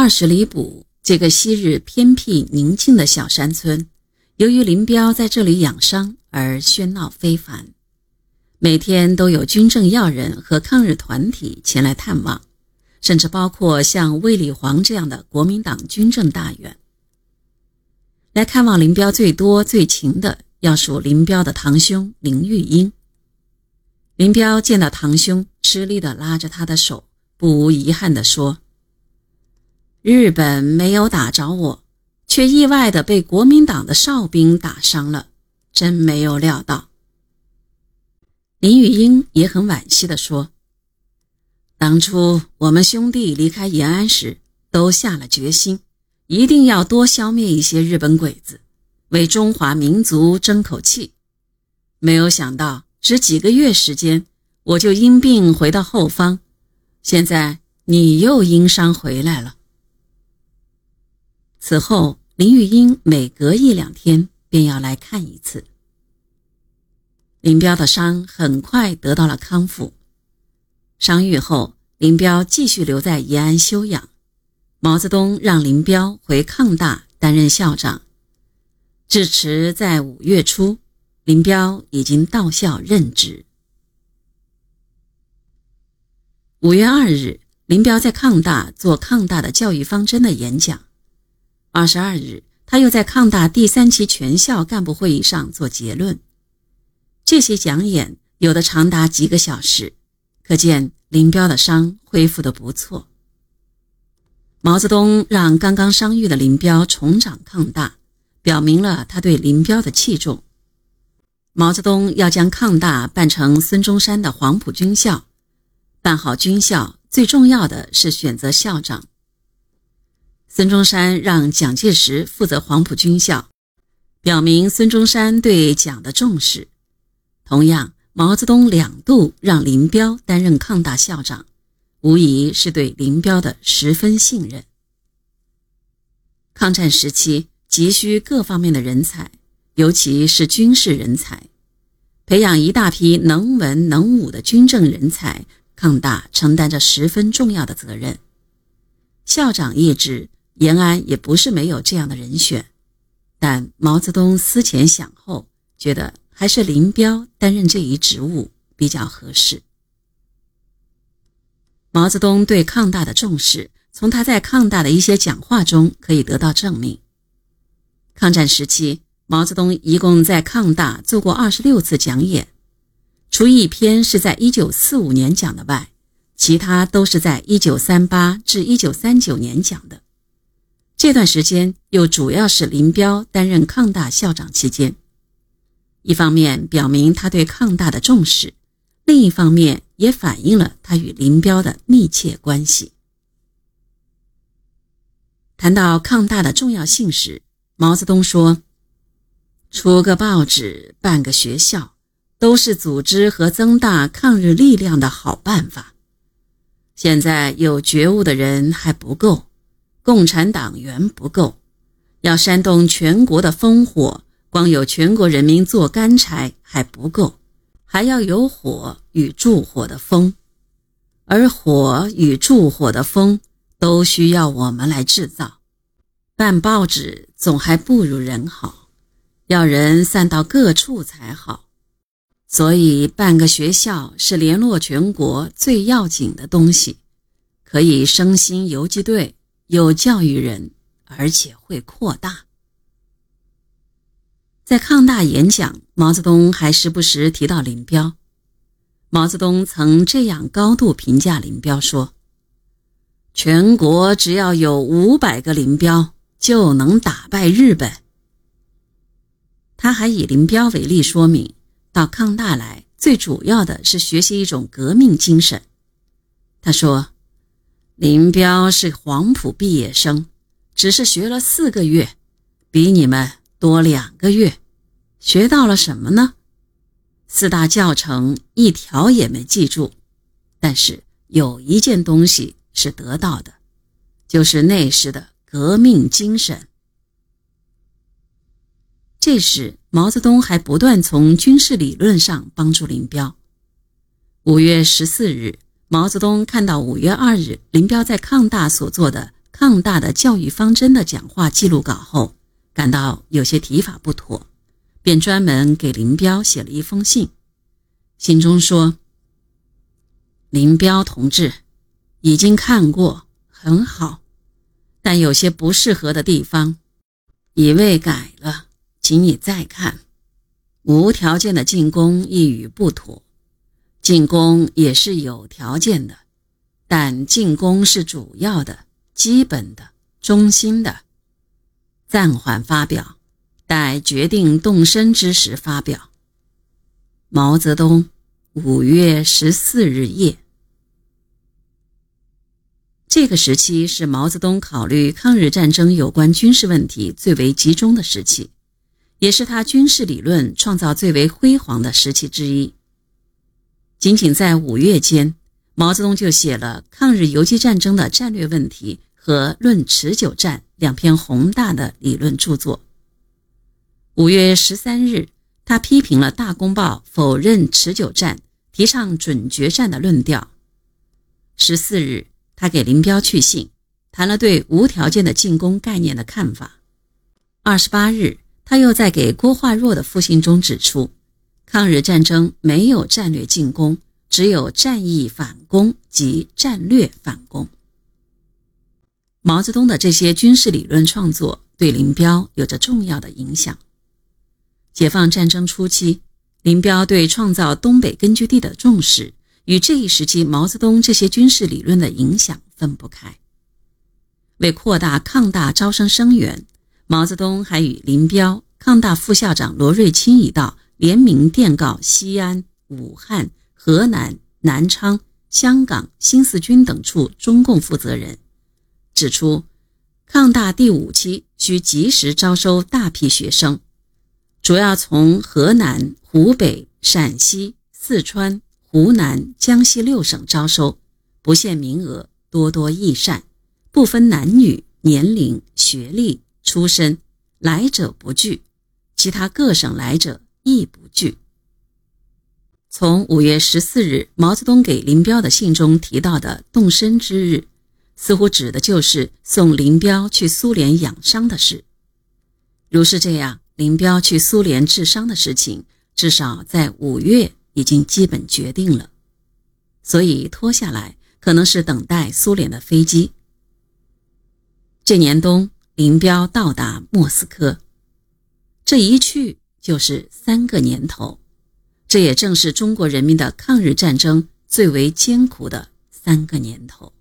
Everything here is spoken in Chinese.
二十里堡这个昔日偏僻宁静的小山村，由于林彪在这里养伤而喧闹非凡。每天都有军政要人和抗日团体前来探望，甚至包括像卫立煌这样的国民党军政大员。来看望林彪最多最勤的，要数林彪的堂兄林玉英。林彪见到堂兄，吃力地拉着他的手，不无遗憾地说。日本没有打着我，却意外的被国民党的哨兵打伤了，真没有料到。林玉英也很惋惜地说：“当初我们兄弟离开延安时，都下了决心，一定要多消灭一些日本鬼子，为中华民族争口气。没有想到，只几个月时间，我就因病回到后方，现在你又因伤回来了。”此后，林玉英每隔一两天便要来看一次。林彪的伤很快得到了康复，伤愈后，林彪继续留在延安休养。毛泽东让林彪回抗大担任校长。至迟在五月初，林彪已经到校任职。五月二日，林彪在抗大做抗大的教育方针的演讲。二十二日，他又在抗大第三期全校干部会议上做结论。这些讲演有的长达几个小时，可见林彪的伤恢复的不错。毛泽东让刚刚伤愈的林彪重掌抗大，表明了他对林彪的器重。毛泽东要将抗大办成孙中山的黄埔军校，办好军校最重要的是选择校长。孙中山让蒋介石负责黄埔军校，表明孙中山对蒋的重视。同样，毛泽东两度让林彪担任抗大校长，无疑是对林彪的十分信任。抗战时期急需各方面的人才，尤其是军事人才，培养一大批能文能武的军政人才，抗大承担着十分重要的责任。校长一职。延安也不是没有这样的人选，但毛泽东思前想后，觉得还是林彪担任这一职务比较合适。毛泽东对抗大的重视，从他在抗大的一些讲话中可以得到证明。抗战时期，毛泽东一共在抗大做过二十六次讲演，除一篇是在一九四五年讲的外，其他都是在一九三八至一九三九年讲的。这段时间又主要是林彪担任抗大校长期间，一方面表明他对抗大的重视，另一方面也反映了他与林彪的密切关系。谈到抗大的重要性时，毛泽东说：“出个报纸，办个学校，都是组织和增大抗日力量的好办法。现在有觉悟的人还不够。”共产党员不够，要煽动全国的烽火，光有全国人民做干柴还不够，还要有火与助火的风，而火与助火的风都需要我们来制造。办报纸总还不如人好，要人散到各处才好，所以办个学校是联络全国最要紧的东西，可以升新游击队。有教育人，而且会扩大。在抗大演讲，毛泽东还时不时提到林彪。毛泽东曾这样高度评价林彪说：“全国只要有五百个林彪，就能打败日本。”他还以林彪为例，说明到抗大来，最主要的是学习一种革命精神。他说。林彪是黄埔毕业生，只是学了四个月，比你们多两个月。学到了什么呢？四大教程一条也没记住，但是有一件东西是得到的，就是那时的革命精神。这时，毛泽东还不断从军事理论上帮助林彪。五月十四日。毛泽东看到五月二日林彪在抗大所做的《抗大的教育方针的讲话记录稿后，感到有些提法不妥，便专门给林彪写了一封信，信中说：“林彪同志，已经看过，很好，但有些不适合的地方，已未改了，请你再看。无条件的进攻一语不妥，进攻也是有条件的，但进攻是主要的。”基本的、中心的，暂缓发表，待决定动身之时发表。毛泽东，五月十四日夜。这个时期是毛泽东考虑抗日战争有关军事问题最为集中的时期，也是他军事理论创造最为辉煌的时期之一。仅仅在五月间，毛泽东就写了抗日游击战争的战略问题。和《论持久战》两篇宏大的理论著作。五月十三日，他批评了《大公报》否认持久战、提倡准决战的论调。十四日，他给林彪去信，谈了对无条件的进攻概念的看法。二十八日，他又在给郭化若的复信中指出，抗日战争没有战略进攻，只有战役反攻及战略反攻。毛泽东的这些军事理论创作对林彪有着重要的影响。解放战争初期，林彪对创造东北根据地的重视与这一时期毛泽东这些军事理论的影响分不开。为扩大抗大招生生源，毛泽东还与林彪、抗大副校长罗瑞卿一道联名电告西安、武汉、河南、南昌、香港新四军等处中共负责人。指出，抗大第五期需及时招收大批学生，主要从河南、湖北、陕西、四川、湖南、江西六省招收，不限名额，多多益善，不分男女、年龄、学历、出身，来者不拒，其他各省来者亦不惧。从五月十四日毛泽东给林彪的信中提到的动身之日。似乎指的就是送林彪去苏联养伤的事。如是这样，林彪去苏联治伤的事情，至少在五月已经基本决定了。所以拖下来，可能是等待苏联的飞机。这年冬，林彪到达莫斯科，这一去就是三个年头。这也正是中国人民的抗日战争最为艰苦的三个年头。